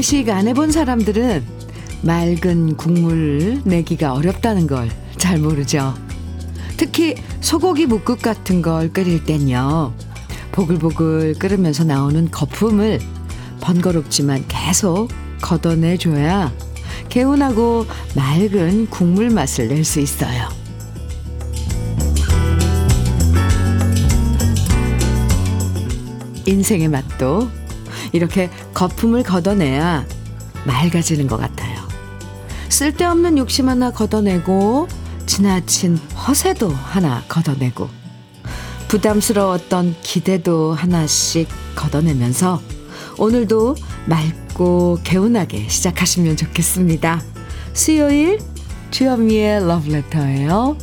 음식 안 해본 사람들은 맑은 국물 내기가 어렵다는 걸 잘 모르죠. 특히 소고기 묵국 같은 걸 끓일 땐요. 보글보글 끓으면서 나오는 거품을 번거롭지만 계속 걷어내줘야 개운하고 맑은 국물 맛을 낼 수 있어요. 인생의 맛도 이렇게 거품을 걷어내야 맑아지는 것 같아요. 쓸데없는 욕심 하나 걷어내고 지나친 허세도 하나 걷어내고 부담스러웠던 기대도 하나씩 걷어내면서 오늘도 맑고 개운하게 시작하시면 좋겠습니다. 수요일 주현미의 러브레터예요.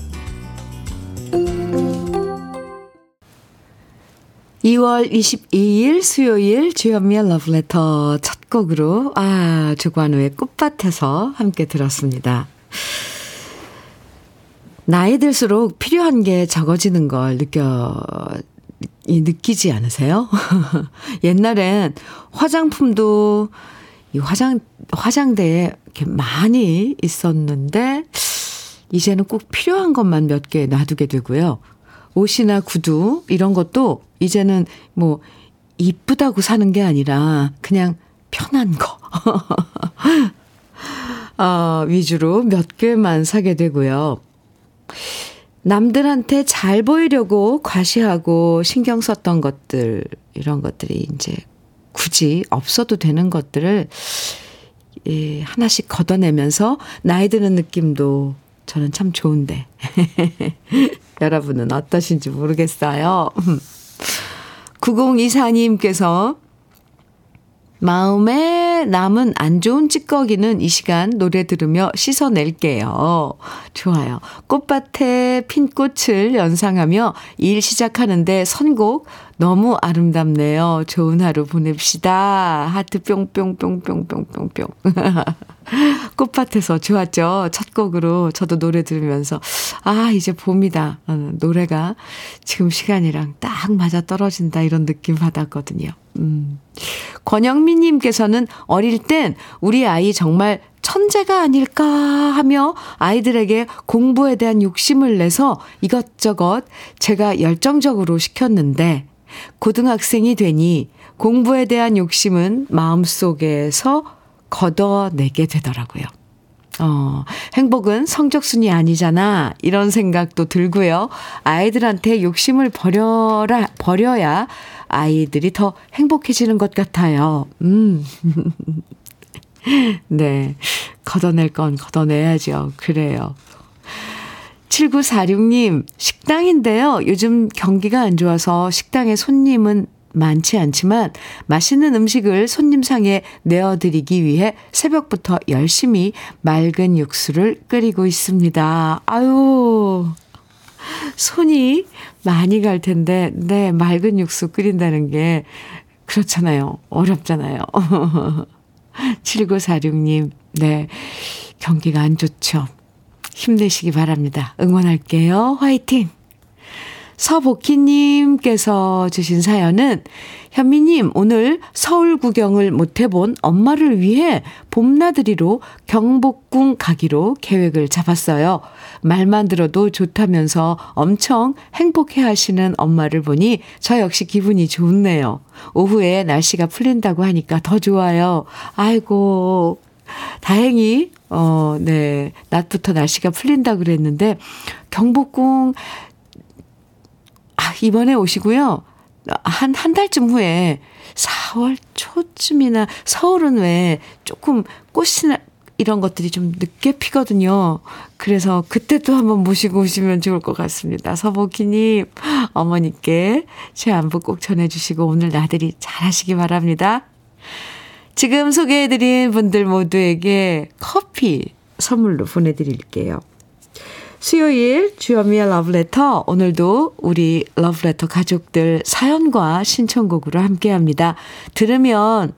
2월 22일 수요일 주현미의 러브레터 첫 곡으로 아 조관우의 꽃밭에서 함께 들었습니다. 나이 들수록 필요한 게 적어지는 걸 느껴 이 느끼지 않으세요? 옛날엔 화장품도 이 화장 화장대에 이렇게 많이 있었는데 이제는 꼭 필요한 것만 몇 개 놔두게 되고요. 옷이나 구두 이런 것도 이제는 뭐 이쁘다고 사는 게 아니라 그냥 편한 거 어, 위주로 몇 개만 사게 되고요. 남들한테 잘 보이려고 과시하고 신경 썼던 것들, 이런 것들이 이제 굳이 없어도 되는 것들을 예, 하나씩 걷어내면서 나이 드는 느낌도 저는 참 좋은데. 여러분은 어떠신지 모르겠어요. 9024님께서 마음에 남은 안 좋은 찌꺼기는 이 시간 노래 들으며 씻어낼게요. 좋아요. 꽃밭에 핀 꽃을 연상하며 일 시작하는데 선곡 너무 아름답네요. 좋은 하루 보냅시다. 하트 뿅뿅뿅뿅뿅뿅뿅. 꽃밭에서 좋았죠. 첫 곡으로 저도 노래 들으면서 아 이제 봄이다. 어, 노래가 지금 시간이랑 딱 맞아 떨어진다 이런 느낌 받았거든요. 음. 권영민 님께서는 어릴 땐 우리 아이 정말 천재가 아닐까 하며 아이들에게 공부에 대한 욕심을 내서 이것저것 제가 열정적으로 시켰는데 고등학생이 되니 공부에 대한 욕심은 마음속에서 걷어내게 되더라고요. 어, 행복은 성적순이 아니잖아. 이런 생각도 들고요. 아이들한테 욕심을 버려라, 버려야 아이들이 더 행복해지는 것 같아요. 음. 네. 걷어낼 건 걷어내야죠. 그래요. 7946님, 식당인데요. 요즘 경기가 안 좋아서 식당에 손님은 많지 않지만 맛있는 음식을 손님 상에 내어드리기 위해 새벽부터 열심히 맑은 육수를 끓이고 있습니다. 아유, 손이 많이 갈 텐데, 네, 맑은 육수 끓인다는 게 그렇잖아요. 어렵잖아요. 7946님, 네, 경기가 안 좋죠. 힘내시기 바랍니다. 응원할게요. 화이팅! 서복희님께서 주신 사연은 현미님 오늘 서울 구경을 못 해본 엄마를 위해 봄나들이로 경복궁 가기로 계획을 잡았어요. 말만 들어도 좋다면서 엄청 행복해 하시는 엄마를 보니 저 역시 기분이 좋네요. 오후에 날씨가 풀린다고 하니까 더 좋아요. 아이고 다행히 어, 네. 낮부터 날씨가 풀린다 그랬는데 경복궁 아, 이번에 오시고요. 한, 한 달쯤 후에 4월 초쯤이나 서울은 왜 조금 꽃이나 이런 것들이 좀 늦게 피거든요. 그래서 그때 또 한번 모시고 오시면 좋을 것 같습니다. 서복희님, 어머니께 제 안부 꼭 전해주시고 오늘 나들이 잘 하시기 바랍니다. 지금 소개해드린 분들 모두에게 커피 선물로 보내드릴게요. 수요일 주현미의 러브레터 오늘도 우리 러브레터 가족들 사연과 신청곡으로 함께합니다. 들으면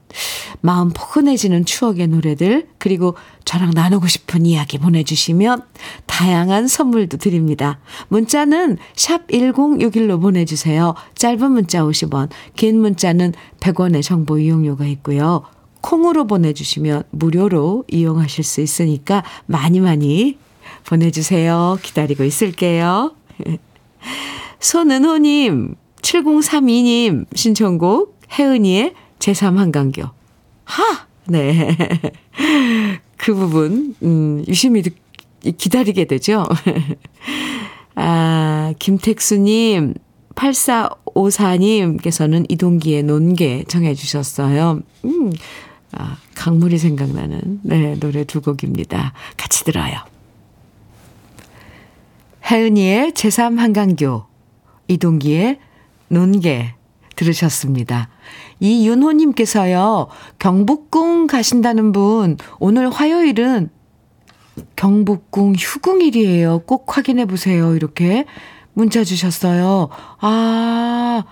마음 포근해지는 추억의 노래들 그리고 저랑 나누고 싶은 이야기 보내주시면 다양한 선물도 드립니다. 문자는 샵 1061로 보내주세요. 짧은 문자 50원 긴 문자는 100원의 정보 이용료가 있고요. 콩으로 보내주시면 무료로 이용하실 수 있으니까 많이 많이 보내주세요. 기다리고 있을게요. 손은호님, 7032님 신청곡 혜은이의 제3한강교. 하! 네. 그 부분, 음, 유심히 듣, 기다리게 되죠. 아, 김택수님, 8454님께서는 이동기의 논개 정해주셨어요. 음, 아, 강물이 생각나는, 네, 노래 두 곡입니다. 같이 들어요. 혜은이의 제3한강교, 이동기의 논개 들으셨습니다. 이윤호님께서요, 경복궁 가신다는 분, 오늘 화요일은 경복궁 휴궁일이에요. 꼭 확인해 보세요. 이렇게 문자 주셨어요. 아,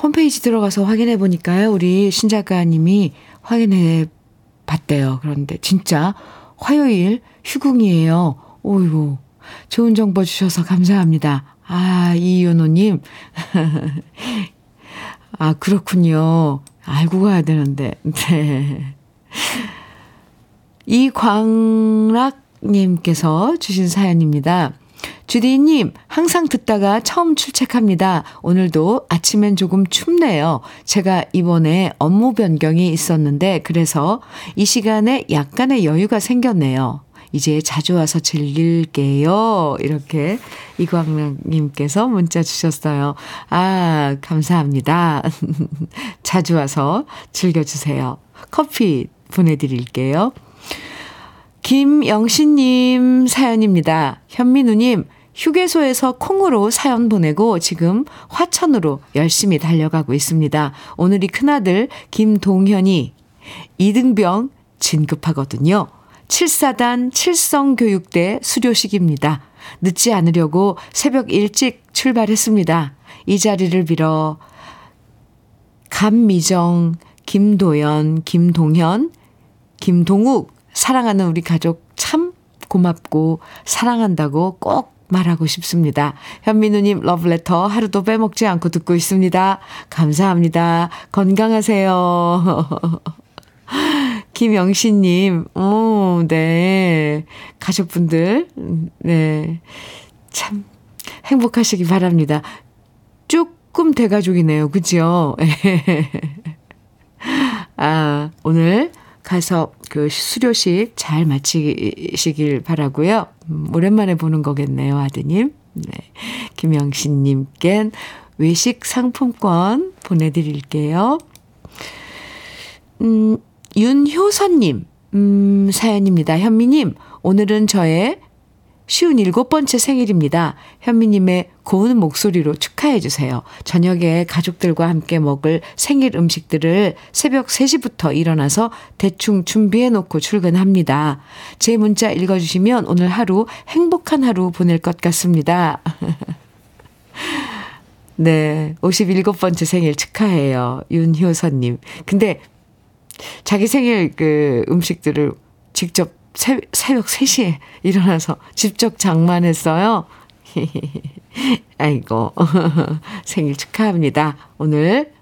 홈페이지 들어가서 확인해 보니까요. 우리 신작가님이 확인해 봤대요. 그런데 진짜 화요일 휴궁이에요. 오이고, 좋은 정보 주셔서 감사합니다. 아, 이윤호님. 아, 그렇군요. 알고 가야 되는데. 네. 이광락님께서 주신 사연입니다. 주디님, 항상 듣다가 처음 출첵합니다. 오늘도 아침엔 조금 춥네요. 제가 이번에 업무 변경이 있었는데, 그래서 이 시간에 약간의 여유가 생겼네요. 이제 자주 와서 즐길게요. 이렇게 이광락님께서 문자 주셨어요. 아, 감사합니다. 자주 와서 즐겨주세요. 커피 보내드릴게요. 김영신님 사연입니다. 현민우님, 휴게소에서 콩으로 사연 보내고 지금 화천으로 열심히 달려가고 있습니다. 오늘이 큰아들 김동현이 이등병 진급하거든요. 7사단 칠성교육대 수료식입니다. 늦지 않으려고 새벽 일찍 출발했습니다. 이 자리를 빌어 감미정, 김도연, 김동현, 김동욱, 사랑하는 우리 가족 참 고맙고 사랑한다고 꼭 말하고 싶습니다. 현민우님 러브레터 하루도 빼먹지 않고 듣고 있습니다. 감사합니다. 건강하세요. 김영신님, 오, 네. 가족분들, 네. 참, 행복하시기 바랍니다. 조금 대가족이네요. 그죠? 아, 오늘 가서 그 수료식 잘 마치시길 바라고요. 음, 오랜만에 보는 거겠네요, 아드님. 네. 김영신 님께 외식 상품권 보내 드릴게요. 음, 윤효선님, 음, 사연입니다. 현미님, 오늘은 저의 쉬운 일곱 번째 생일입니다. 현미님의 고운 목소리로 축하해주세요. 저녁에 가족들과 함께 먹을 생일 음식들을 새벽 3시부터 일어나서 대충 준비해놓고 출근합니다. 제 문자 읽어주시면 오늘 하루 행복한 하루 보낼 것 같습니다. 네, 57번째 생일 축하해요. 윤효선님. 근데 자기 생일 그 음식들을 직접 새, 새벽 3시에 일어나서 직접 장만했어요. 아이고, 생일 축하합니다. 오늘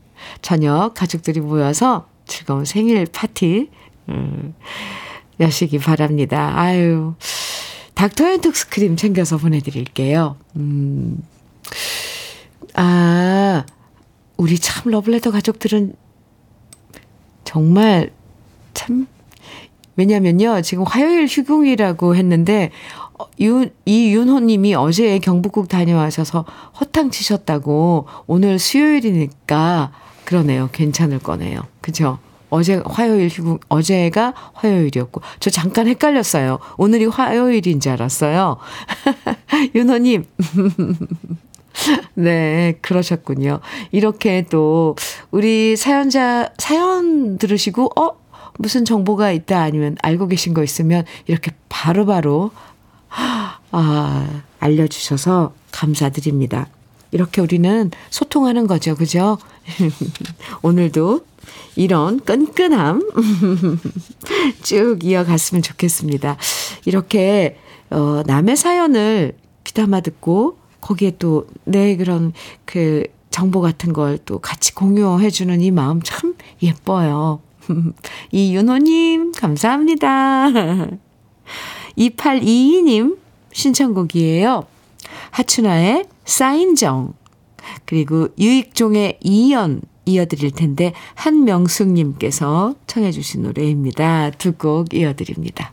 저녁 가족들이 모여서 즐거운 생일 파티, 음, 여시기 바랍니다. 아유, 닥터앤톡스 크림 챙겨서 보내드릴게요. 음, 아, 우리 참 러브레터 가족들은 정말 참 왜냐면요. 지금 화요일 휴궁이라고 했는데 어, 윤, 이윤호 님이 어제 경복궁 다녀와셔서 허탕 치셨다고 오늘 수요일이니까 그러네요. 괜찮을 거네요. 그죠? 어제 화요일 휴궁, 어제가 화요일이었고, 저 잠깐 헷갈렸어요. 오늘이 화요일인 줄 알았어요. 윤호님. 네, 그러셨군요. 이렇게 또, 우리 사연자, 사연 들으시고, 어? 무슨 정보가 있다 아니면 알고 계신 거 있으면 이렇게 바로바로, 아, 알려 주셔서 감사드립니다. 이렇게 우리는 소통하는 거죠. 그죠? 오늘도 이런 끈끈함 쭉 이어갔으면 좋겠습니다. 이렇게, 어, 남의 사연을 귀담아 듣고 거기에 또 내 그런 그 정보 같은 걸 또 같이 공유해주는 이 마음 참 예뻐요. 이윤호님, 감사합니다. 2822님, 신청곡이에요. 하춘아의 사인정, 그리고 유익종의 이연 이어드릴 텐데, 한명숙님께서 청해주신 노래입니다. 두 곡 이어드립니다.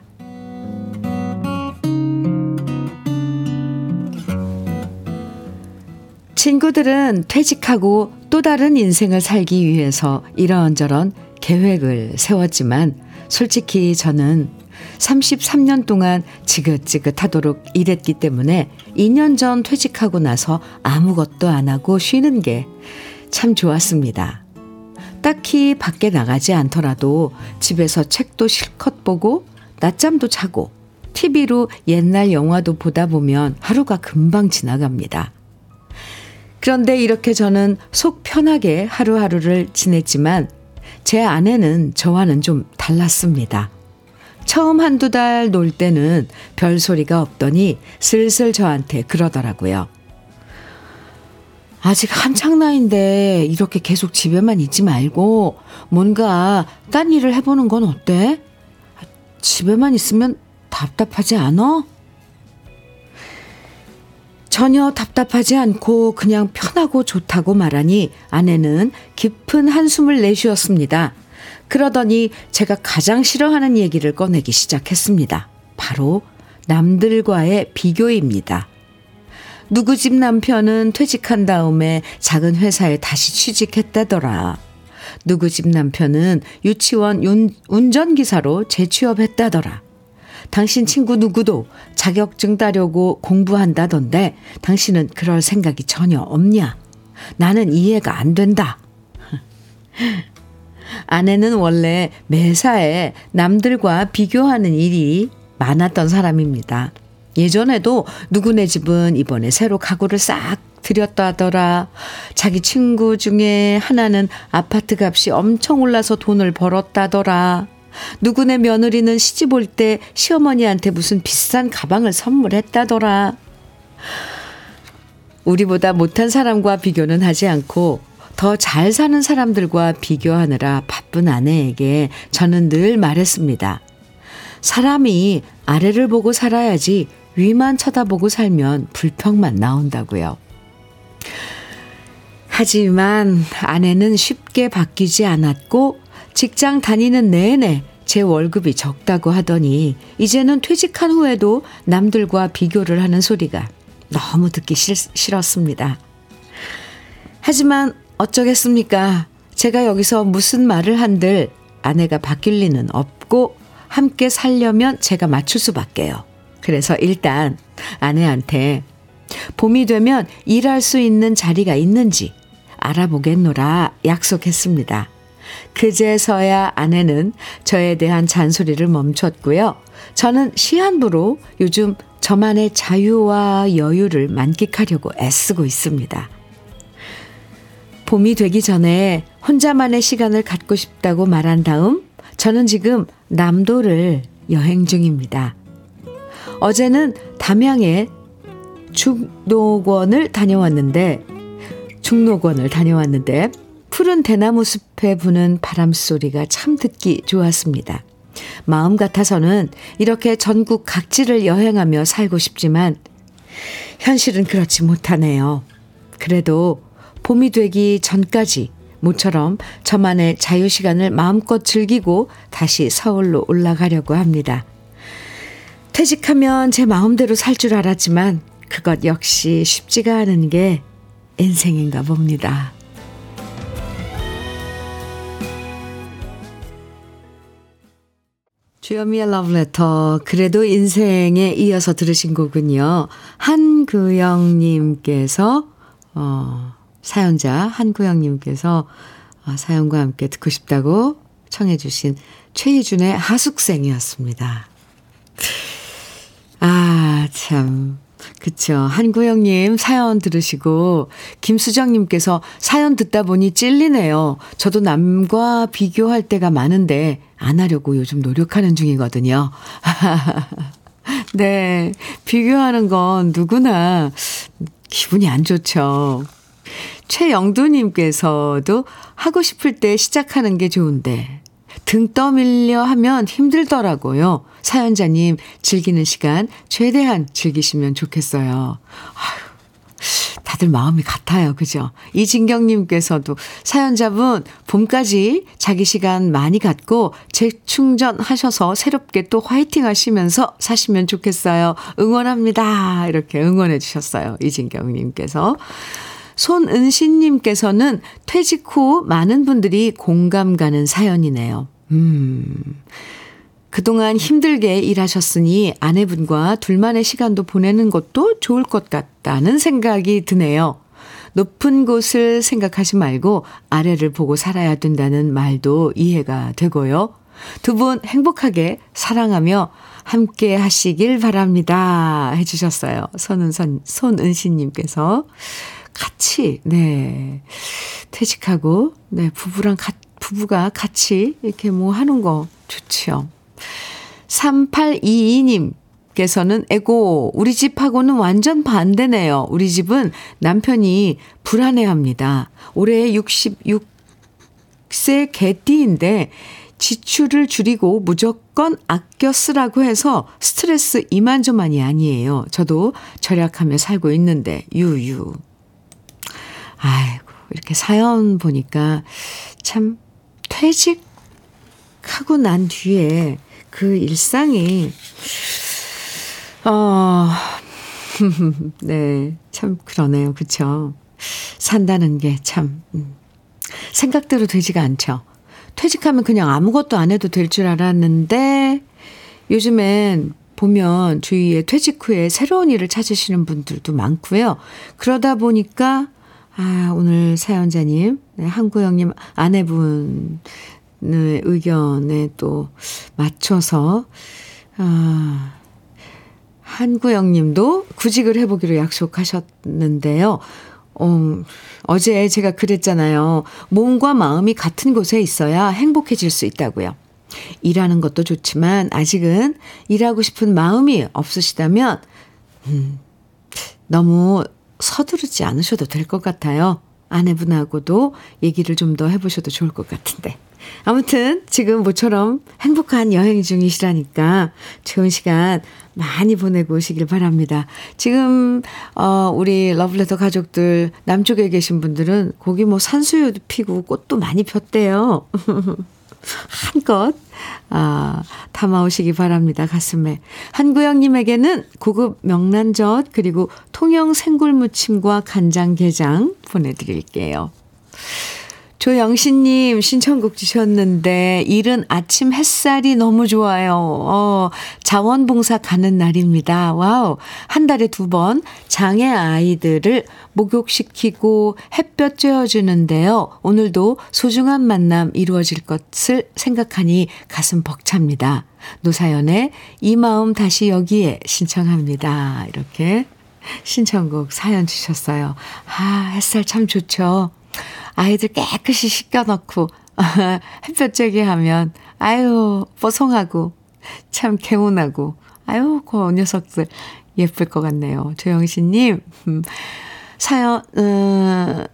친구들은 퇴직하고 또 다른 인생을 살기 위해서 이런저런 계획을 세웠지만 솔직히 저는 33년 동안 지긋지긋하도록 일했기 때문에 2년 전 퇴직하고 나서 아무것도 안 하고 쉬는 게 참 좋았습니다. 딱히 밖에 나가지 않더라도 집에서 책도 실컷 보고 낮잠도 자고 TV로 옛날 영화도 보다 보면 하루가 금방 지나갑니다. 그런데 이렇게 저는 속 편하게 하루하루를 지냈지만 제 아내는 저와는 좀 달랐습니다. 처음 한두 달 놀 때는 별 소리가 없더니 슬슬 저한테 그러더라고요. 아직 한창 나인데 이렇게 계속 집에만 있지 말고 뭔가 딴 일을 해보는 건 어때? 집에만 있으면 답답하지 않아? 전혀 답답하지 않고 그냥 편하고 좋다고 말하니 아내는 깊은 한숨을 내쉬었습니다. 그러더니 제가 가장 싫어하는 얘기를 꺼내기 시작했습니다. 바로 남들과의 비교입니다. 누구 집 남편은 퇴직한 다음에 작은 회사에 다시 취직했다더라. 누구 집 남편은 유치원 운전기사로 재취업했다더라. 당신 친구 누구도 자격증 따려고 공부한다던데 당신은 그럴 생각이 전혀 없냐? 나는 이해가 안 된다. 아내는 원래 매사에 남들과 비교하는 일이 많았던 사람입니다. 예전에도 누구네 집은 이번에 새로 가구를 싹 들였다더라. 자기 친구 중에 하나는 아파트 값이 엄청 올라서 돈을 벌었다더라. 누구네 며느리는 시집 올 때 시어머니한테 무슨 비싼 가방을 선물했다더라. 우리보다 못한 사람과 비교는 하지 않고 더 잘 사는 사람들과 비교하느라 바쁜 아내에게 저는 늘 말했습니다. 사람이 아래를 보고 살아야지 위만 쳐다보고 살면 불평만 나온다고요. 하지만 아내는 쉽게 바뀌지 않았고 직장 다니는 내내 제 월급이 적다고 하더니 이제는 퇴직한 후에도 남들과 비교를 하는 소리가 너무 듣기 싫, 싫었습니다. 하지만 어쩌겠습니까? 제가 여기서 무슨 말을 한들 아내가 바뀔 리는 없고 함께 살려면 제가 맞출 수밖에요. 그래서 일단 아내한테 봄이 되면 일할 수 있는 자리가 있는지 알아보겠노라 약속했습니다. 그제서야 아내는 저에 대한 잔소리를 멈췄고요. 저는 시한부로 요즘 저만의 자유와 여유를 만끽하려고 애쓰고 있습니다. 봄이 되기 전에 혼자만의 시간을 갖고 싶다고 말한 다음 저는 지금 남도를 여행 중입니다. 어제는 담양에 중록원을 다녀왔는데 중록원을 다녀왔는데 푸른 대나무 숲에 부는 바람 소리가 참 듣기 좋았습니다. 마음 같아서는 이렇게 전국 각지를 여행하며 살고 싶지만 현실은 그렇지 못하네요. 그래도 봄이 되기 전까지 모처럼 저만의 자유 시간을 마음껏 즐기고 다시 서울로 올라가려고 합니다. 퇴직하면 제 마음대로 살 줄 알았지만 그것 역시 쉽지가 않은 게 인생인가 봅니다. 주여미의 러브레터. 그래도 인생에 이어서 들으신 곡은요. 한구영님께서, 어, 사연자 한구영님께서 어, 사연과 함께 듣고 싶다고 청해주신 최희준의 하숙생이었습니다. 아, 참. 그쵸. 한구영님 사연 들으시고, 김수정님께서 사연 듣다 보니 찔리네요. 저도 남과 비교할 때가 많은데, 안 하려고 요즘 노력하는 중이거든요. 네. 비교하는 건 누구나 기분이 안 좋죠. 최영두님께서도 하고 싶을 때 시작하는 게 좋은데, 등 떠밀려 하면 힘들더라고요. 사연자님, 즐기는 시간 최대한 즐기시면 좋겠어요. 아휴, 다들 마음이 같아요. 그죠? 이진경님께서도 사연자분, 봄까지 자기 시간 많이 갖고 재충전하셔서 새롭게 또 화이팅 하시면서 사시면 좋겠어요. 응원합니다. 이렇게 응원해 주셨어요. 이진경님께서. 손은신님께서는 퇴직 후 많은 분들이 공감 가는 사연이네요. 음. 그동안 힘들게 일하셨으니 아내분과 둘만의 시간도 보내는 것도 좋을 것 같다는 생각이 드네요. 높은 곳을 생각하지 말고 아래를 보고 살아야 된다는 말도 이해가 되고요. 두 분 행복하게 사랑하며 함께 하시길 바랍니다. 해주셨어요. 손은선, 손은신님께서. 같이, 네. 퇴직하고, 네. 부부랑, 가, 부부가 같이 이렇게 뭐 하는 거 좋지요. 3822님, 께서는 에고 우리 집하고는 완전 반대네요. 우리 집은 남편이 불안해합니다. 올해 66세 개띠인데 지출을 줄이고 무조건 아껴 쓰라고 해서 스트레스 이만저만이 아니에요. 저도 절약하며 살고 있는데 유유. 아이고 이렇게 사연 보니까 참 퇴직하고 난 뒤에 그 일상이, 어, 네, 참 그러네요. 그쵸? 산다는 게 참, 음, 생각대로 되지가 않죠. 퇴직하면 그냥 아무것도 안 해도 될 줄 알았는데, 요즘엔 보면 주위에 퇴직 후에 새로운 일을 찾으시는 분들도 많고요. 그러다 보니까, 아, 오늘 사연자님, 네, 한구영님 아내분, 네, 의견에 또 맞춰서, 아, 한구영 님도 구직을 해보기로 약속하셨는데요. 어, 어제 제가 그랬잖아요. 몸과 마음이 같은 곳에 있어야 행복해질 수 있다고요. 일하는 것도 좋지만 아직은 일하고 싶은 마음이 없으시다면, 음, 너무 서두르지 않으셔도 될 것 같아요. 아내분하고도 얘기를 좀 더 해보셔도 좋을 것 같은데. 아무튼 지금 모처럼 행복한 여행 중이시라니까 좋은 시간 많이 보내고 오시길 바랍니다. 지금 어 우리 러블레터 가족들 남쪽에 계신 분들은 거기 뭐 산수유도 피고 꽃도 많이 폈대요. 한껏 아, 담아오시기 바랍니다. 가슴에. 한구영님에게는 고급 명란젓 그리고 통영 생굴무침과 간장게장 보내드릴게요. 조영신님 신청곡 주셨는데, 이른 아침 햇살이 너무 좋아요. 어, 자원봉사 가는 날입니다. 와우. 한 달에 두 번 장애 아이들을 목욕시키고 햇볕 쬐어주는데요. 오늘도 소중한 만남 이루어질 것을 생각하니 가슴 벅찹니다. 노사연의 이 마음 다시 여기에 신청합니다. 이렇게 신청곡 사연 주셨어요. 아, 햇살 참 좋죠. 아이들 깨끗이 씻겨놓고 햇볕 쬐게 하면 아유 뽀송하고 참 개운하고 아유 그 녀석들 예쁠 것 같네요. 조영신님 음, 사연 음,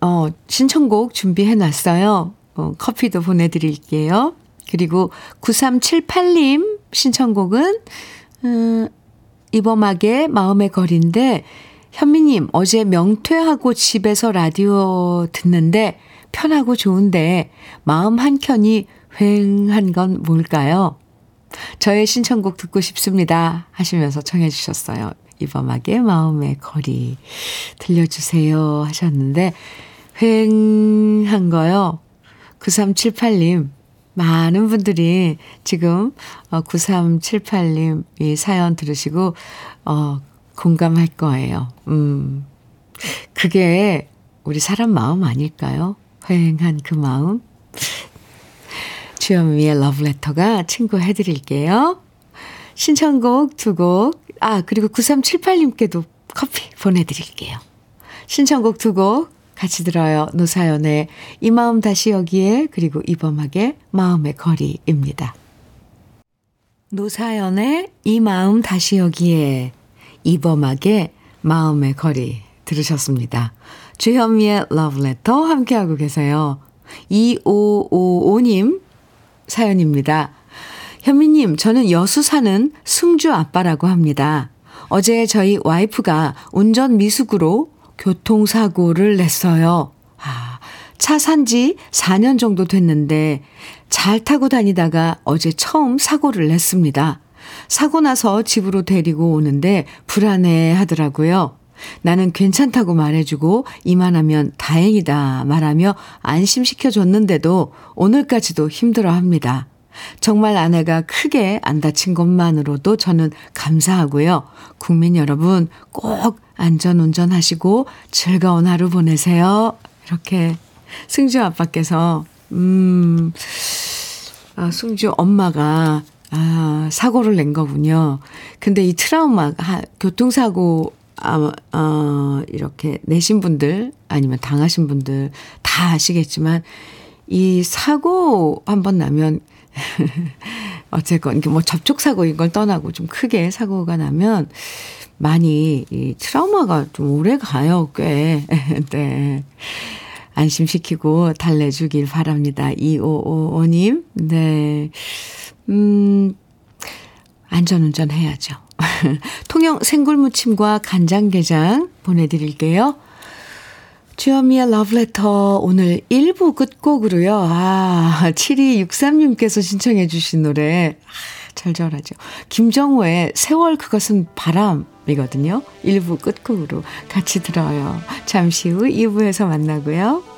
어, 신청곡 준비해놨어요. 어, 커피도 보내드릴게요. 그리고 9378님 신청곡은 음, 이범학의 마음의 거리인데 현미님, 어제 명퇴하고 집에서 라디오 듣는데 편하고 좋은데 마음 한켠이 휑한 건 뭘까요? 저의 신청곡 듣고 싶습니다. 하시면서 청해 주셨어요. 이범하게 마음의 거리 들려주세요 하셨는데 휑한 거요. 9378님 많은 분들이 지금 9378님 어, 이 사연 들으시고 어 공감할 거예요. 음. 그게 우리 사람 마음 아닐까요? 휑한 그 마음. 주현미의 러브레터가 친구 해드릴게요. 신청곡 두 곡, 아, 그리고 9378님께도 커피 보내드릴게요. 신청곡 두 곡 같이 들어요. 노사연의 이 마음 다시 여기에, 그리고 이범학의 마음의 거리입니다. 노사연의 이 마음 다시 여기에, 이범학의 마음의 거리 들으셨습니다. 주현미의 러브레터 함께하고 계세요. 2555님 사연입니다. 현미님, 저는 여수 사는 승주 아빠라고 합니다. 어제 저희 와이프가 운전 미숙으로 교통사고를 냈어요. 아, 차 산 지 4년 정도 됐는데 잘 타고 다니다가 어제 처음 사고를 냈습니다. 사고 나서 집으로 데리고 오는데 불안해 하더라고요. 나는 괜찮다고 말해주고 이만하면 다행이다 말하며 안심시켜줬는데도 오늘까지도 힘들어 합니다. 정말 아내가 크게 안 다친 것만으로도 저는 감사하고요. 국민 여러분 꼭 안전 운전하시고 즐거운 하루 보내세요. 이렇게 승주 아빠께서 음, 아, 승주 엄마가 아, 사고를 낸 거군요. 근데 이 트라우마, 하, 교통사고 아, 어, 이렇게 내신 분들 아니면 당하신 분들 다 아시겠지만 이 사고 한 번 나면 어쨌건 뭐 접촉 사고인 걸 떠나고 좀 크게 사고가 나면 많이 이 트라우마가 좀 오래 가요, 꽤. 네. 안심시키고 달래주길 바랍니다. 2555님. 네. 음, 안전운전 해야죠. 통영 생굴무침과 간장게장 보내드릴게요. 주현미의 러브레터 오늘 1부 끝곡으로요. 아, 7263님께서 신청해 주신 노래 아, 절절하죠. 김정호의 세월 그것은 바람이거든요. 1부 끝곡으로 같이 들어요. 잠시 후 2부에서 만나고요.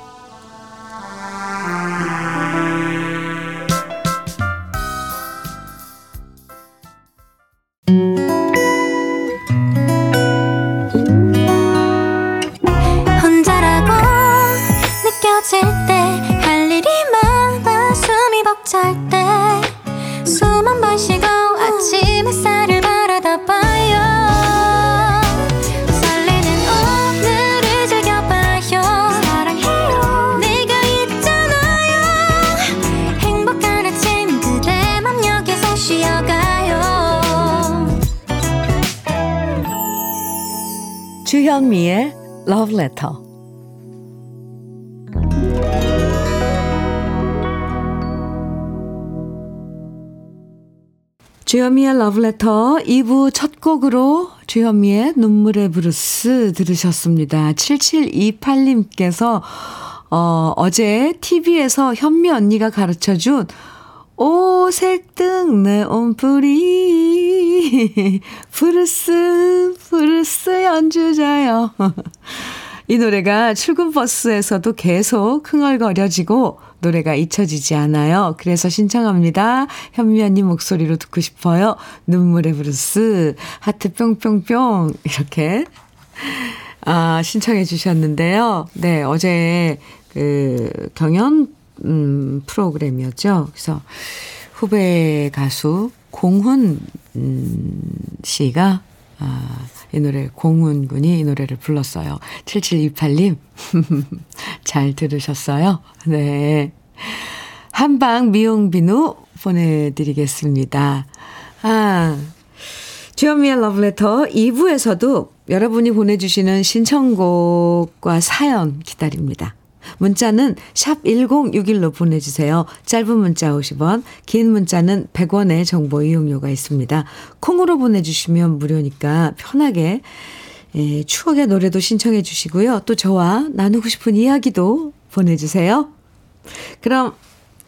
Love Letter. 주현미의 Letter 2부 첫 곡으로 주현미의 눈물의 브루스 들으셨습니다. 7728님께서 어, 어제 TV에서 현미 언니가 가르쳐준 오색등 네온불이 블루스 블루스 연주자요. 이 노래가 출근 버스에서도 계속 흥얼거려지고 노래가 잊혀지지 않아요. 그래서 신청합니다. 현미 언니 목소리로 듣고 싶어요. 눈물의 블루스 하트 뿅뿅뿅 이렇게 아 신청해 주셨는데요. 네 어제 그 경연 음, 프로그램이었죠. 그래서 후배 가수 공훈 음, 씨가 아, 이 노래 공훈 군이 이 노래를 불렀어요. 7728님 잘 들으셨어요? 네. 한방 미용 비누 보내드리겠습니다. 아, 주현미의 러브레터 2부에서도 여러분이 보내주시는 신청곡과 사연 기다립니다. 문자는 샵 1061로 보내주세요. 짧은 문자 50원, 긴 문자는 100원의 정보 이용료가 있습니다. 콩으로 보내주시면 무료니까 편하게 예, 추억의 노래도 신청해 주시고요. 또 저와 나누고 싶은 이야기도 보내주세요. 그럼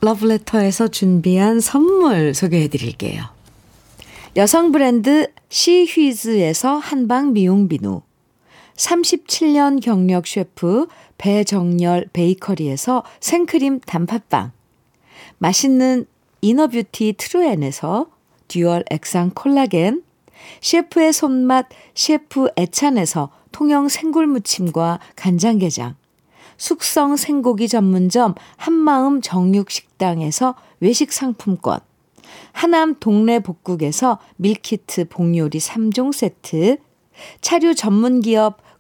러브레터에서 준비한 선물 소개해 드릴게요. 여성 브랜드 시휘즈에서 한방 미용 비누 37년 경력 셰프 배정열 베이커리에서 생크림 단팥빵, 맛있는 inner beauty 트루엔에서 dual 액상 콜라겐, 셰프의 손맛 셰프 애찬에서 통영 생굴무침과 간장게장, 숙성 생고기 전문점 한마음 정육식당에서 외식 상품권, 하남 동네 복국에서 밀키트 복요리 3종 세트, 차류 전문 기업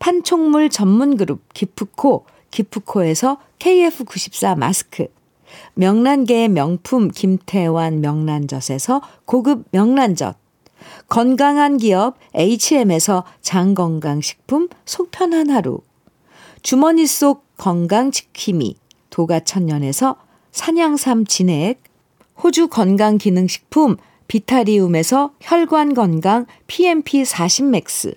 판촉물 전문 그룹 기프코, 기프코에서 KF94 마스크, 명란계의 명품 김태환 명란젓에서 고급 명란젓, 건강한 기업 HM에서 장건강식품 속편한 하루, 주머니 속 건강지킴이 도가천년에서 산양삼 진액, 호주 건강기능식품 비타리움에서 혈관건강 PMP40맥스,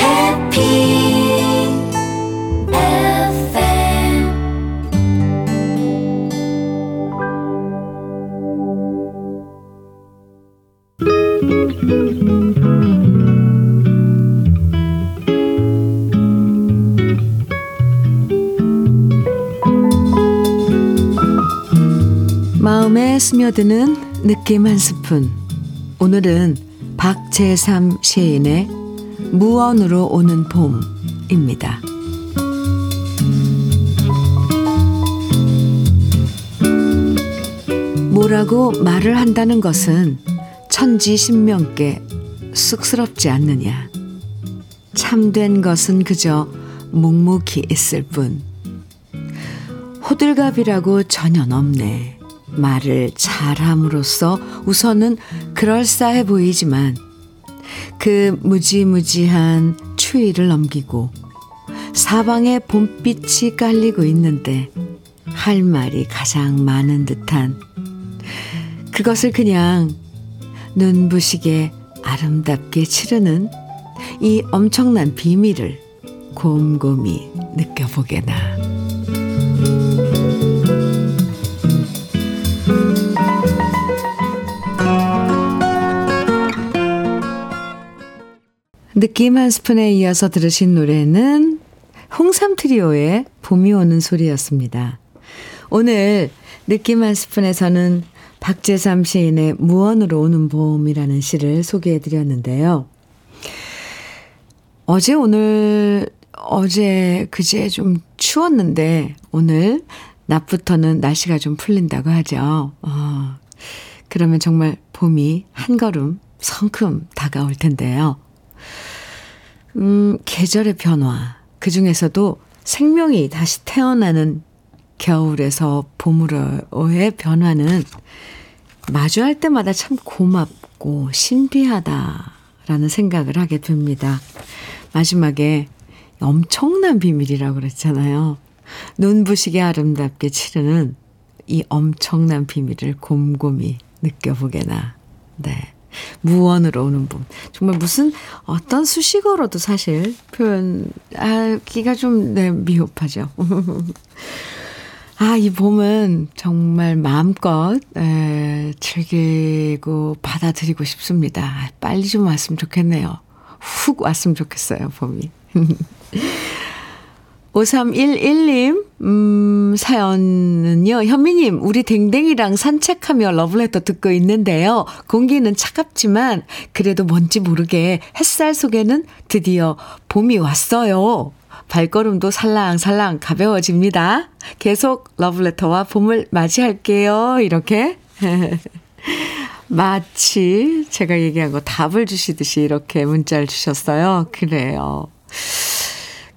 스며드는 느낌 한 스푼. 오늘은 박재삼 시인의 무언으로 오는 봄입니다. 뭐라고 말을 한다는 것은 천지신명께 쑥스럽지 않느냐. 참된 것은 그저 묵묵히 있을 뿐. 호들갑이라고 전혀 없네. 말을 잘함으로써 우선은 그럴싸해 보이지만 그 무지무지한 추위를 넘기고 사방에 봄빛이 깔리고 있는데 할 말이 가장 많은 듯한 그것을 그냥 눈부시게 아름답게 치르는 이 엄청난 비밀을 곰곰이 느껴보게나. 느낌 한 스푼에 이어서 들으신 노래는 홍삼 트리오의 봄이 오는 소리였습니다. 오늘 느낌 한 스푼에서는 박재삼 시인의 무언으로 오는 봄이라는 시를 소개해 드렸는데요. 어제 오늘 어제 그제 좀 추웠는데 오늘 낮부터는 날씨가 좀 풀린다고 하죠. 어, 그러면 정말 봄이 한 걸음 성큼 다가올 텐데요. 음, 계절의 변화. 그 중에서도 생명이 다시 태어나는 겨울에서 봄으로의 변화는 마주할 때마다 참 고맙고 신비하다라는 생각을 하게 됩니다. 마지막에 엄청난 비밀이라고 그랬잖아요. 눈부시게 아름답게 치르는 이 엄청난 비밀을 곰곰이 느껴보게나. 네. 무언으로 오는 봄. 정말 무슨 어떤 수식어로도 사실 표현하기가 좀, 네, 미흡하죠. 아, 이 봄은 정말 마음껏, 에, 즐기고 받아들이고 싶습니다. 빨리 좀 왔으면 좋겠네요. 훅 왔으면 좋겠어요, 봄이. 5311님, 음, 사연은요, 현미님, 우리 댕댕이랑 산책하며 러브레터 듣고 있는데요. 공기는 차갑지만, 그래도 뭔지 모르게 햇살 속에는 드디어 봄이 왔어요. 발걸음도 살랑살랑 가벼워집니다. 계속 러브레터와 봄을 맞이할게요. 이렇게. 마치 제가 얘기한 거 답을 주시듯이 이렇게 문자를 주셨어요. 그래요.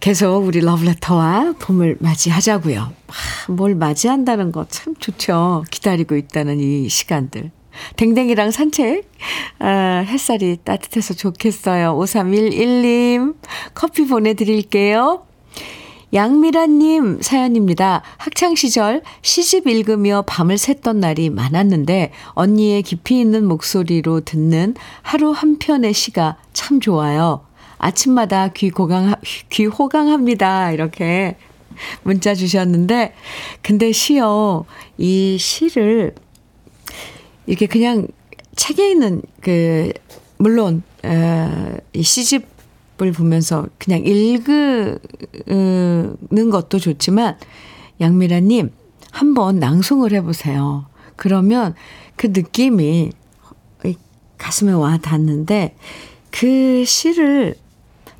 계속 우리 러브레터와 봄을 맞이하자고요. 아, 뭘 맞이한다는 거 참 좋죠. 기다리고 있다는 이 시간들. 댕댕이랑 산책. 아, 햇살이 따뜻해서 좋겠어요. 5311님, 커피 보내드릴게요. 양미라님 사연입니다. 학창시절 시집 읽으며 밤을 샜던 날이 많았는데 언니의 깊이 있는 목소리로 듣는 하루 한 편의 시가 참 좋아요. 아침마다 귀 고강, 귀 호강합니다. 이렇게 문자 주셨는데, 근데 시요, 이 시를 이렇게 그냥 책에 있는 그, 물론, 에, 이 시집을 보면서 그냥 읽는 것도 좋지만, 양미라님, 한번 낭송을 해보세요. 그러면 그 느낌이 가슴에 와 닿는데, 그 시를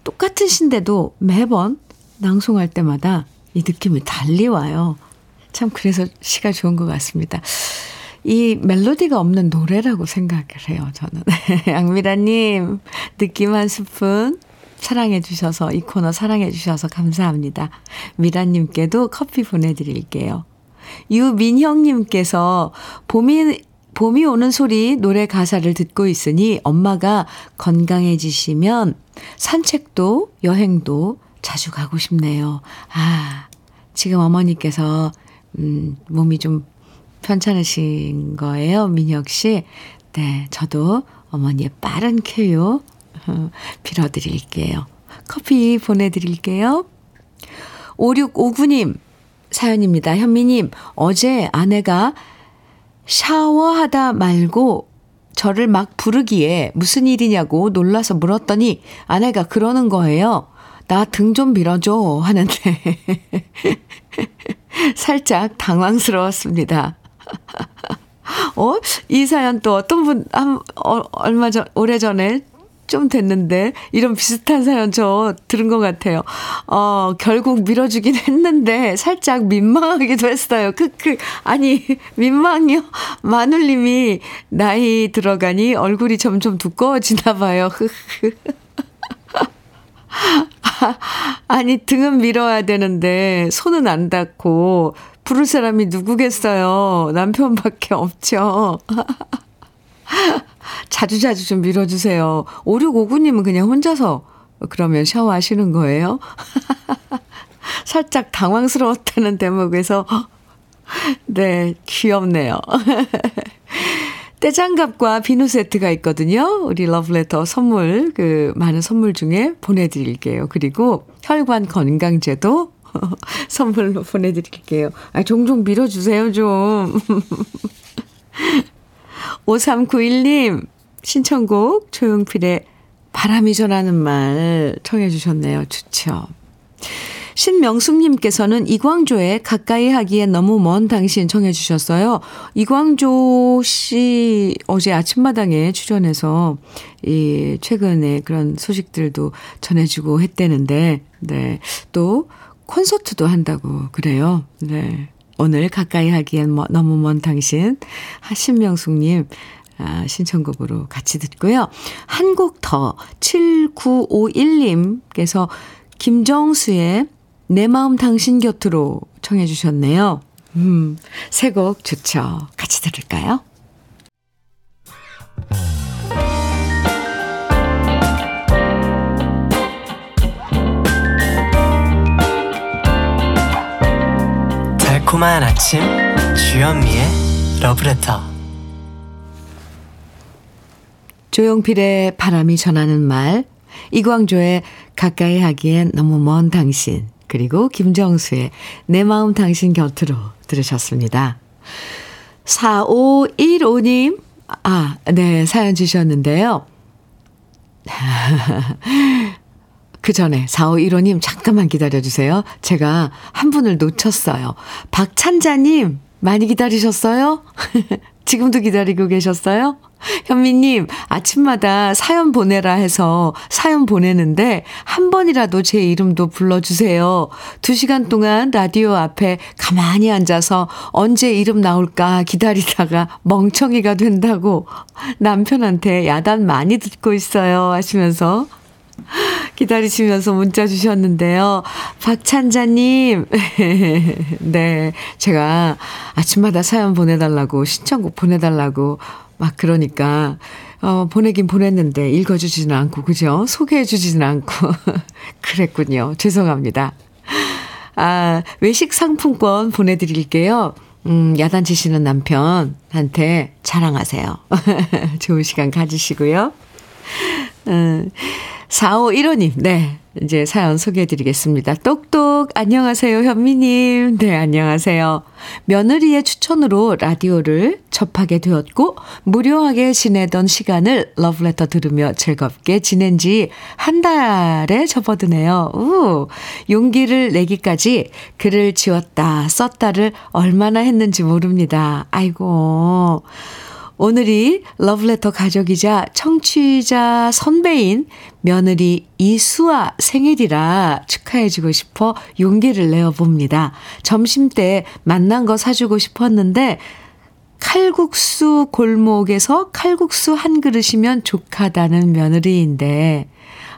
똑같은 시인데도 매번 낭송할 때마다 이 느낌이 달리 와요. 참 그래서 시가 좋은 것 같습니다. 이 멜로디가 없는 노래라고 생각을 해요, 저는. 양미라님, 느낌 한 스푼 사랑해 주셔서, 이 코너 사랑해 주셔서 감사합니다. 미라님께도 커피 보내드릴게요. 유민형님께서 봄이 봄이 오는 소리 노래 가사를 듣고 있으니 엄마가 건강해지시면 산책도 여행도 자주 가고 싶네요. 아, 지금 어머니께서 음, 몸이 좀 편찮으신 거예요, 민혁 씨. 네, 저도 어머니의 빠른 쾌유 빌어드릴게요. 커피 보내드릴게요. 5659님 사연입니다. 현미님, 어제 아내가 샤워하다 말고 저를 막 부르기에 무슨 일이냐고 놀라서 물었더니 아내가 그러는 거예요. 나 등 좀 밀어줘 하는데 살짝 당황스러웠습니다. 어? 이 사연 또 어떤 분, 한, 어, 얼마 전, 오래 전에 좀 됐는데 이런 비슷한 사연 저 들은 것 같아요. 어, 결국 밀어주긴 했는데 살짝 민망하기도 했어요. 크크. 아니, 민망요. 마눌 님이 나이 들어가니 얼굴이 점점 두꺼워지나 봐요. 아니, 등은 밀어야 되는데 손은 안 닿고 부를 사람이 누구겠어요. 남편밖에 없죠. 자주 자주 좀 밀어주세요. 5659님은 그냥 혼자서 그러면 샤워하시는 거예요? 살짝 당황스러웠다는 대목에서, 네, 귀엽네요. 떼장갑과 비누 세트가 있거든요. 우리 러브레터 선물, 그, 많은 선물 중에 보내드릴게요. 그리고 혈관 건강제도 선물로 보내드릴게요. 아, 종종 밀어주세요, 좀. 5391님, 신청곡 조용필의 바람이 전하는 말 청해 주셨네요. 좋죠. 신명숙님께서는 이광조의 가까이 하기에 너무 먼 당신 청해 주셨어요. 이광조 씨 어제 아침마당에 출연해서 이 최근에 그런 소식들도 전해주고 했대는데, 네. 또 콘서트도 한다고 그래요. 네. 오늘 가까이 하기엔 뭐, 너무 먼 당신 신명숙님 아, 신청곡으로 같이 듣고요. 한 곡 더 7951님께서 김정수의 내 마음 당신 곁으로 청해 주셨네요. 음, 새 곡 좋죠. 같이 들을까요? 달콤한 아침 주현미의 러브레터 조용필의 바람이 전하는 말, 이광조의 가까이 하기엔 너무 먼 당신, 그리고 김정수의 내 마음 당신 곁으로 들으셨습니다. 4515님, 아, 네, 사연 주셨는데요. 그 전에 4515님 잠깐만 기다려주세요. 제가 한 분을 놓쳤어요. 박찬자님, 많이 기다리셨어요? 지금도 기다리고 계셨어요? 현미님, 아침마다 사연 보내라 해서 사연 보내는데 한 번이라도 제 이름도 불러주세요. 두 시간 동안 라디오 앞에 가만히 앉아서 언제 이름 나올까 기다리다가 멍청이가 된다고 남편한테 야단 많이 듣고 있어요. 하시면서 기다리시면서 문자 주셨는데요. 박찬자님. 네. 제가 아침마다 사연 보내달라고, 신청곡 보내달라고 막 그러니까, 어, 보내긴 보냈는데 읽어주지는 않고, 그죠? 소개해주지는 않고. 그랬군요. 죄송합니다. 아, 외식 상품권 보내드릴게요. 음, 야단치시는 남편한테 자랑하세요. 좋은 시간 가지시고요. 음, 4515님, 네. 이제 사연 소개해 드리겠습니다. 똑똑, 안녕하세요, 현미님. 네, 안녕하세요. 며느리의 추천으로 라디오를 접하게 되었고, 무료하게 지내던 시간을 러브레터 들으며 즐겁게 지낸 지 한 달에 접어드네요. 우, 용기를 내기까지 글을 지웠다, 썼다를 얼마나 했는지 모릅니다. 아이고. 오늘이 러브레터 가족이자 청취자 선배인 며느리 이수아 생일이라 축하해주고 싶어 용기를 내어봅니다. 점심 때 만난 거 사주고 싶었는데 칼국수 골목에서 칼국수 한 그릇이면 족하다는 며느리인데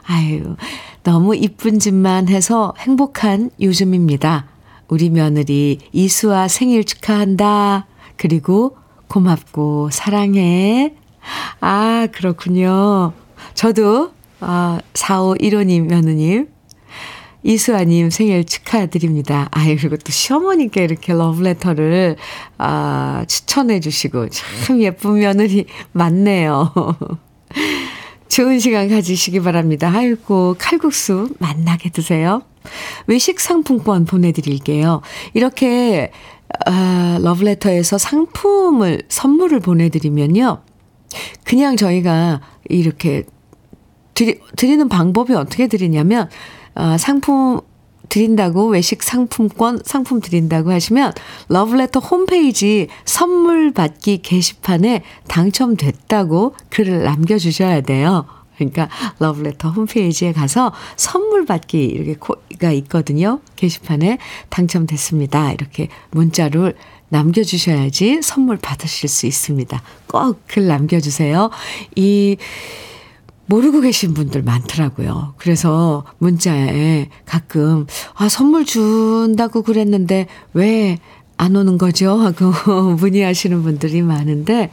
아유 너무 이쁜 짓만 해서 행복한 요즘입니다. 우리 며느리 이수아 생일 축하한다. 그리고 고맙고 사랑해. 아, 그렇군요. 저도 아, 4515님 며느님 이수아님 생일 축하드립니다. 아유, 그리고 또 시어머니께 이렇게 러브레터를, 아, 추천해 주시고, 참 예쁜 며느리 많네요. 좋은 시간 가지시기 바랍니다. 아이고, 칼국수 만나게 드세요. 외식 상품권 보내드릴게요. 이렇게 아, 러브레터에서 상품을, 선물을 보내드리면요. 그냥 저희가 이렇게 드리, 드리는 방법이 어떻게 드리냐면, 아, 상품 드린다고 외식 상품권 상품 드린다고 하시면 러브레터 홈페이지 선물 받기 게시판에 당첨됐다고 글을 남겨주셔야 돼요. 그러니까 러브레터 홈페이지에 가서 선물 받기 이렇게 코가 있거든요. 게시판에 당첨됐습니다. 이렇게 문자를 남겨주셔야지 선물 받으실 수 있습니다. 꼭 글 남겨주세요. 이 모르고 계신 분들 많더라고요. 그래서 문자에 가끔 아 선물 준다고 그랬는데 왜 안 오는 거죠? 하고 문의하시는 분들이 많은데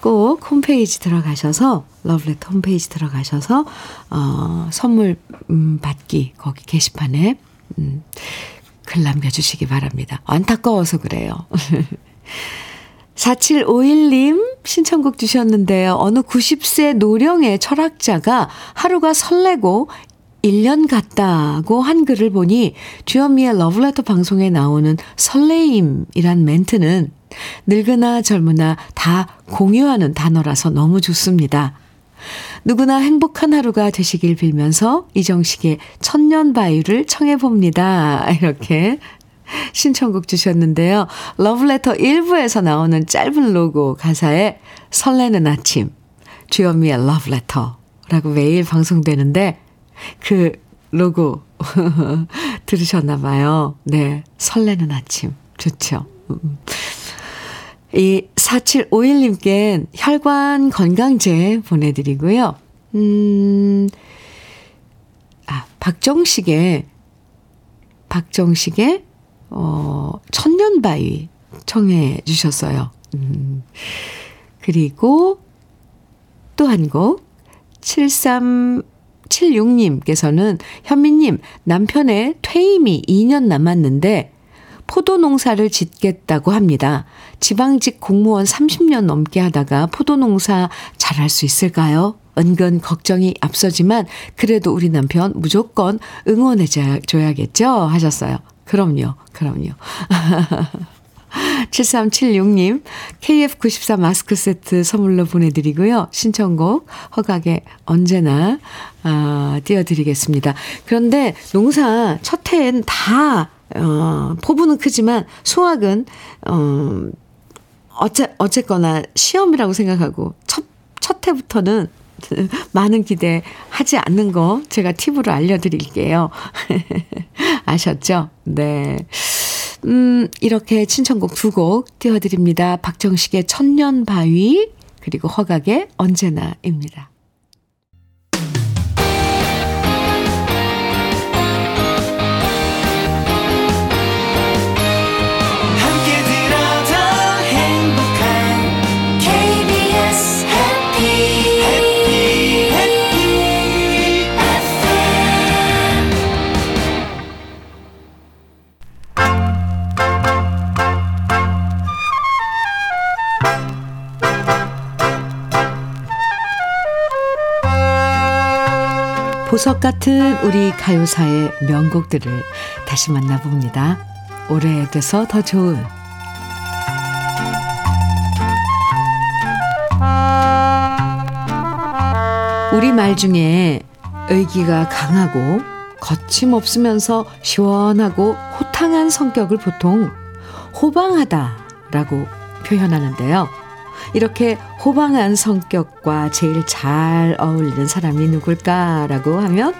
꼭 홈페이지 들어가셔서 러브레터 홈페이지 들어가셔서 어 선물 음 받기 거기 게시판에 음, 글 남겨주시기 바랍니다. 안타까워서 그래요. 4751님 신청곡 주셨는데요. 어느 90세 노령의 철학자가 하루가 설레고 1년 같다고 한 글을 보니 주현미의 러브레터 방송에 나오는 설레임이란 멘트는 늙으나 젊으나 다 공유하는 단어라서 너무 좋습니다. 누구나 행복한 하루가 되시길 빌면서 이정식의 천년바위를 청해봅니다. 이렇게 신청곡 주셨는데요. 러브레터 1부에서 나오는 짧은 로고 가사에 설레는 아침, 주현미의 러브레터라고 매일 방송되는데 그 로고 들으셨나 봐요. 네, 설레는 아침. 좋죠. 음. 이 4751님께 혈관 건강제 보내드리고요. 음, 아, 박정식의, 박정식의, 어, 천년바위 청해 주셨어요. 음, 그리고 또 한 곡, 7376님께서는 현미님, 남편의 퇴임이 2년 남았는데, 포도 농사를 짓겠다고 합니다. 지방직 공무원 30년 넘게 하다가 포도 농사 잘할 수 있을까요? 은근 걱정이 앞서지만 그래도 우리 남편 무조건 응원해 줘야겠죠? 하셨어요. 그럼요. 그럼요. 7376님, KF94 마스크 세트 선물로 보내드리고요. 신청곡 허각에 언제나, 아, 띄워드리겠습니다. 그런데 농사 첫 해엔 다 어, 포부는 크지만 수학은, 어, 어째, 어쨌거나 시험이라고 생각하고 첫, 첫 해부터는 많은 기대 하지 않는 거 제가 팁으로 알려드릴게요. 아셨죠? 네. 음, 이렇게 신청곡 두 곡 띄워드립니다. 박정식의 천년바위, 그리고 허각의 언제나입니다. 보석 같은 우리 가요사의 명곡들을 다시 만나봅니다. 오래돼서 더 좋은 우리 말 중에 의기가 강하고 거침없으면서 시원하고 호탕한 성격을 보통 호방하다라고 표현하는데요. 이렇게 호방한 성격과 제일 잘 어울리는 사람이 누굴까라고 하면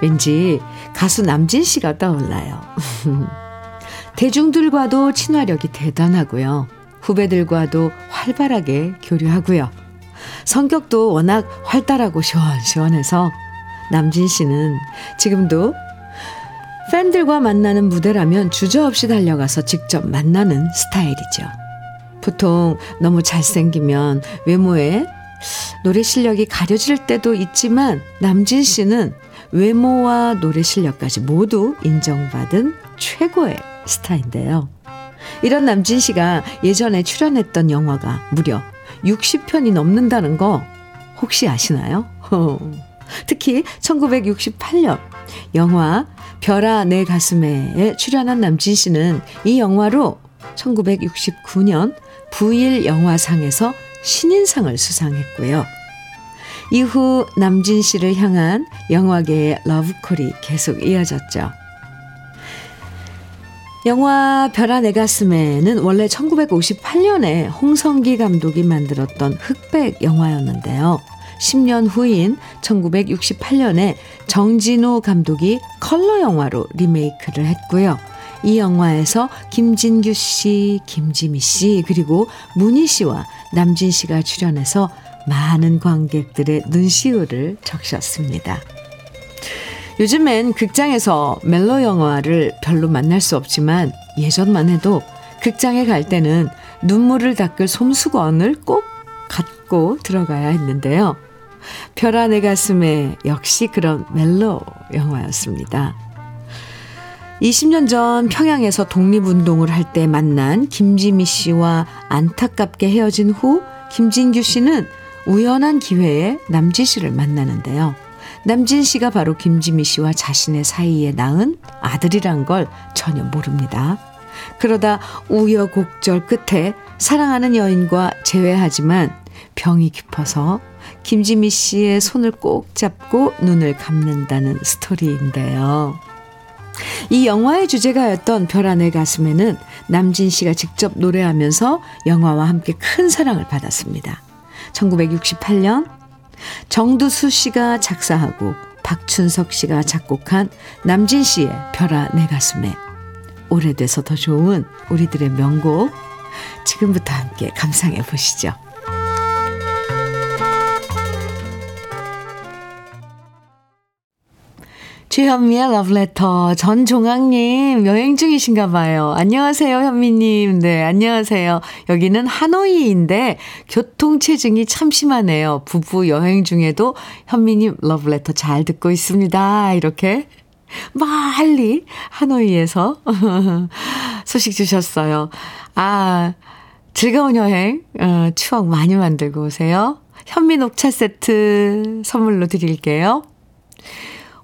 왠지 가수 남진 씨가 떠올라요. 대중들과도 친화력이 대단하고요. 후배들과도 활발하게 교류하고요. 성격도 워낙 활달하고 시원시원해서 남진 씨는 지금도 팬들과 만나는 무대라면 주저없이 달려가서 직접 만나는 스타일이죠. 보통 너무 잘생기면 외모에 노래 실력이 가려질 때도 있지만 남진 씨는 외모와 노래 실력까지 모두 인정받은 최고의 스타인데요. 이런 남진 씨가 예전에 출연했던 영화가 무려 60편이 넘는다는 거 혹시 아시나요? 특히 1968년 영화 별아 내 가슴에에 출연한 남진 씨는 이 영화로 1969년 부일 영화상에서 신인상을 수상했고요. 이후 남진 씨를 향한 영화계의 러브콜이 계속 이어졌죠. 영화 별아 내 가슴에는 원래 1958년에 홍성기 감독이 만들었던 흑백 영화였는데요. 10년 후인 1968년에 정진우 감독이 컬러 영화로 리메이크를 했고요. 이 영화에서 김진규 씨, 김지미 씨, 그리고 문희 씨와 남진 씨가 출연해서 많은 관객들의 눈시울을 적셨습니다. 요즘엔 극장에서 멜로 영화를 별로 만날 수 없지만 예전만 해도 극장에 갈 때는 눈물을 닦을 솜수건을 꼭 갖고 들어가야 했는데요. 내 가슴에 역시 그런 멜로 영화였습니다. 20년 전 평양에서 독립운동을 할 때 만난 김지미 씨와 안타깝게 헤어진 후 김진규 씨는 우연한 기회에 남진 씨를 만나는데요. 남진 씨가 바로 김지미 씨와 자신의 사이에 낳은 아들이란 걸 전혀 모릅니다. 그러다 우여곡절 끝에 사랑하는 여인과 재회하지만 병이 깊어서 김지미 씨의 손을 꼭 잡고 눈을 감는다는 스토리인데요. 이 영화의 주제가였던 별안의 가슴에는 남진 씨가 직접 노래하면서 영화와 함께 큰 사랑을 받았습니다. 1968년 정두수 씨가 작사하고 박춘석 씨가 작곡한 남진 씨의 별아 내 가슴에 오래돼서 더 좋은 우리들의 명곡 지금부터 함께 감상해 보시죠. 최현미의 러브레터 전종학님 여행 중이신가 봐요. 안녕하세요 현미님. 네 안녕하세요. 여기는 하노이인데 교통체증이 참 심하네요. 부부 여행 중에도 현미님 러브레터 잘 듣고 있습니다. 이렇게 멀리 하노이에서 소식 주셨어요. 아 즐거운 여행 어, 추억 많이 만들고 오세요. 현미 녹차 세트 선물로 드릴게요.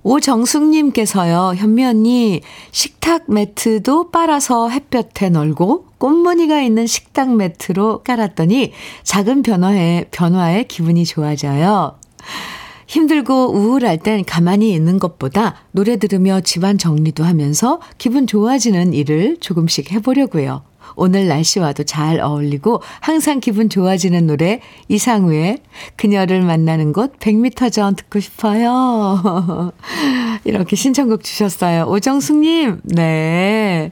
오정숙님께서요, 현미 언니, 식탁 매트도 빨아서 햇볕에 널고 꽃무늬가 있는 식탁 매트로 깔았더니 작은 변화에, 변화에 기분이 좋아져요. 힘들고 우울할 땐 가만히 있는 것보다 노래 들으며 집안 정리도 하면서 기분 좋아지는 일을 조금씩 해보려고요. 오늘 날씨와도 잘 어울리고 항상 기분 좋아지는 노래 이상우의 그녀를 만나는 곳 100m 전 듣고 싶어요. 이렇게 신청곡 주셨어요. 오정숙님, 네.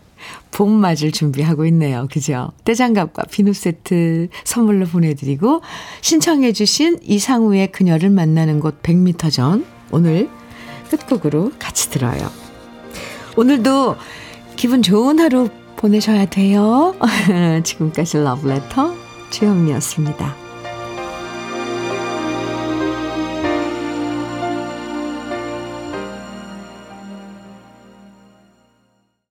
봄 맞을 준비하고 있네요. 그죠? 떼장갑과 비누 세트 선물로 보내드리고 신청해주신 이상우의 그녀를 만나는 곳 100m 전 오늘 끝곡으로 같이 들어요. 오늘도 기분 좋은 하루 보내셔야 돼요. 지금까지 러브레터 주현미였습니다.